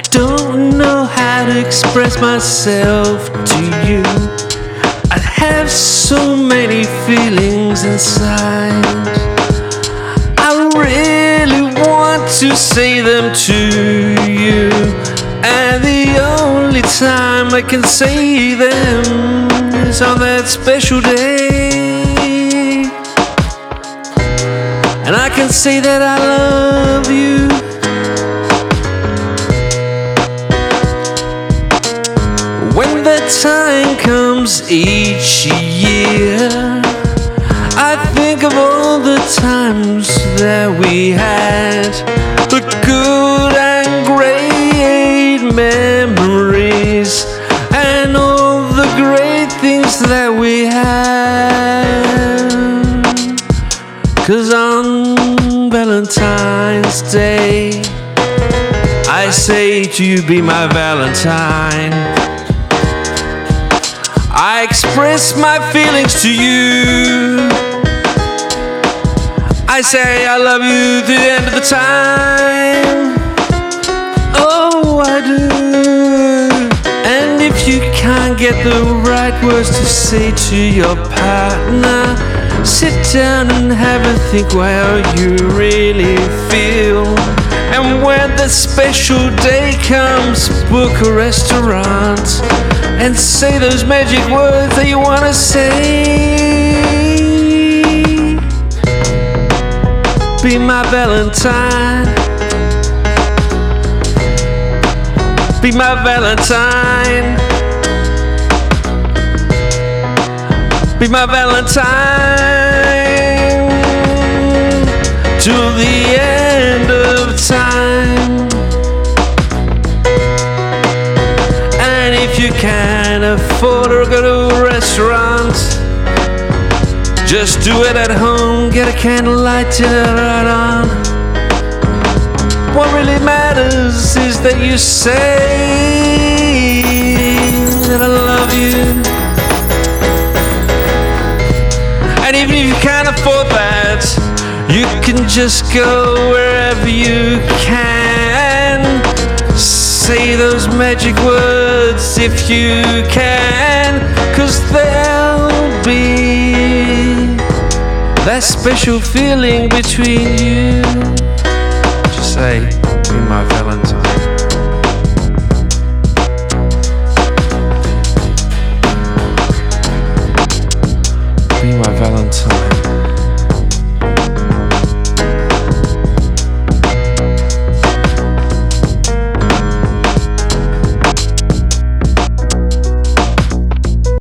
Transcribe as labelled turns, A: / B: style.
A: I don't know how to express myself to you. I have so many feelings inside. I really want to say them to you. And the only time I can say them is on that special day. And I can say that I love time comes each year, I think of all the times that we had the good and great memories and all the great things that we had. Cause on Valentine's Day, I say to you, be my Valentine. I express my feelings to you. I say I love you to the end of the time. Oh, I do. And if you can't get the right words to say to your partner, sit down and have a think how you really feel. And when the special day comes, book a restaurant and say those magic words that you want to say. Be my Valentine. Be my Valentine. Be my Valentine till the can't afford to go to a restaurant, just do it at home. Get a candlelight dinner right on. What really matters is that you say that I love you. And even if you can't afford that, you can just go wherever you can say those magic words if you can, cause there'll be that special feeling between you. Just say, be my Valentine. Be my Valentine.